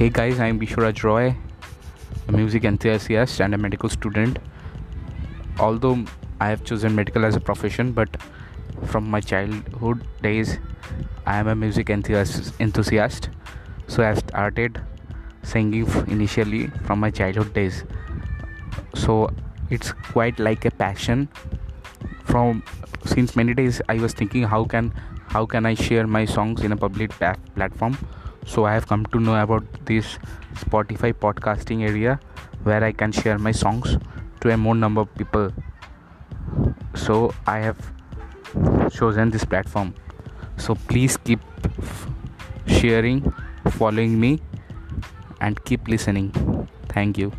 Hey guys, I'm Bishwaraj Roy, a music enthusiast and a medical student. Although I have chosen medical as a profession, but from my childhood days, I am a music enthusiast. So I started singing initially from my childhood days. So it's quite like a passion. From since many days, I was thinking how can how can I share my songs in a public platform so i have come to know about this spotify podcasting area where i can share my songs to a more number of people. So i have chosen this platform. So please keep sharing following me and keep listening. Thank you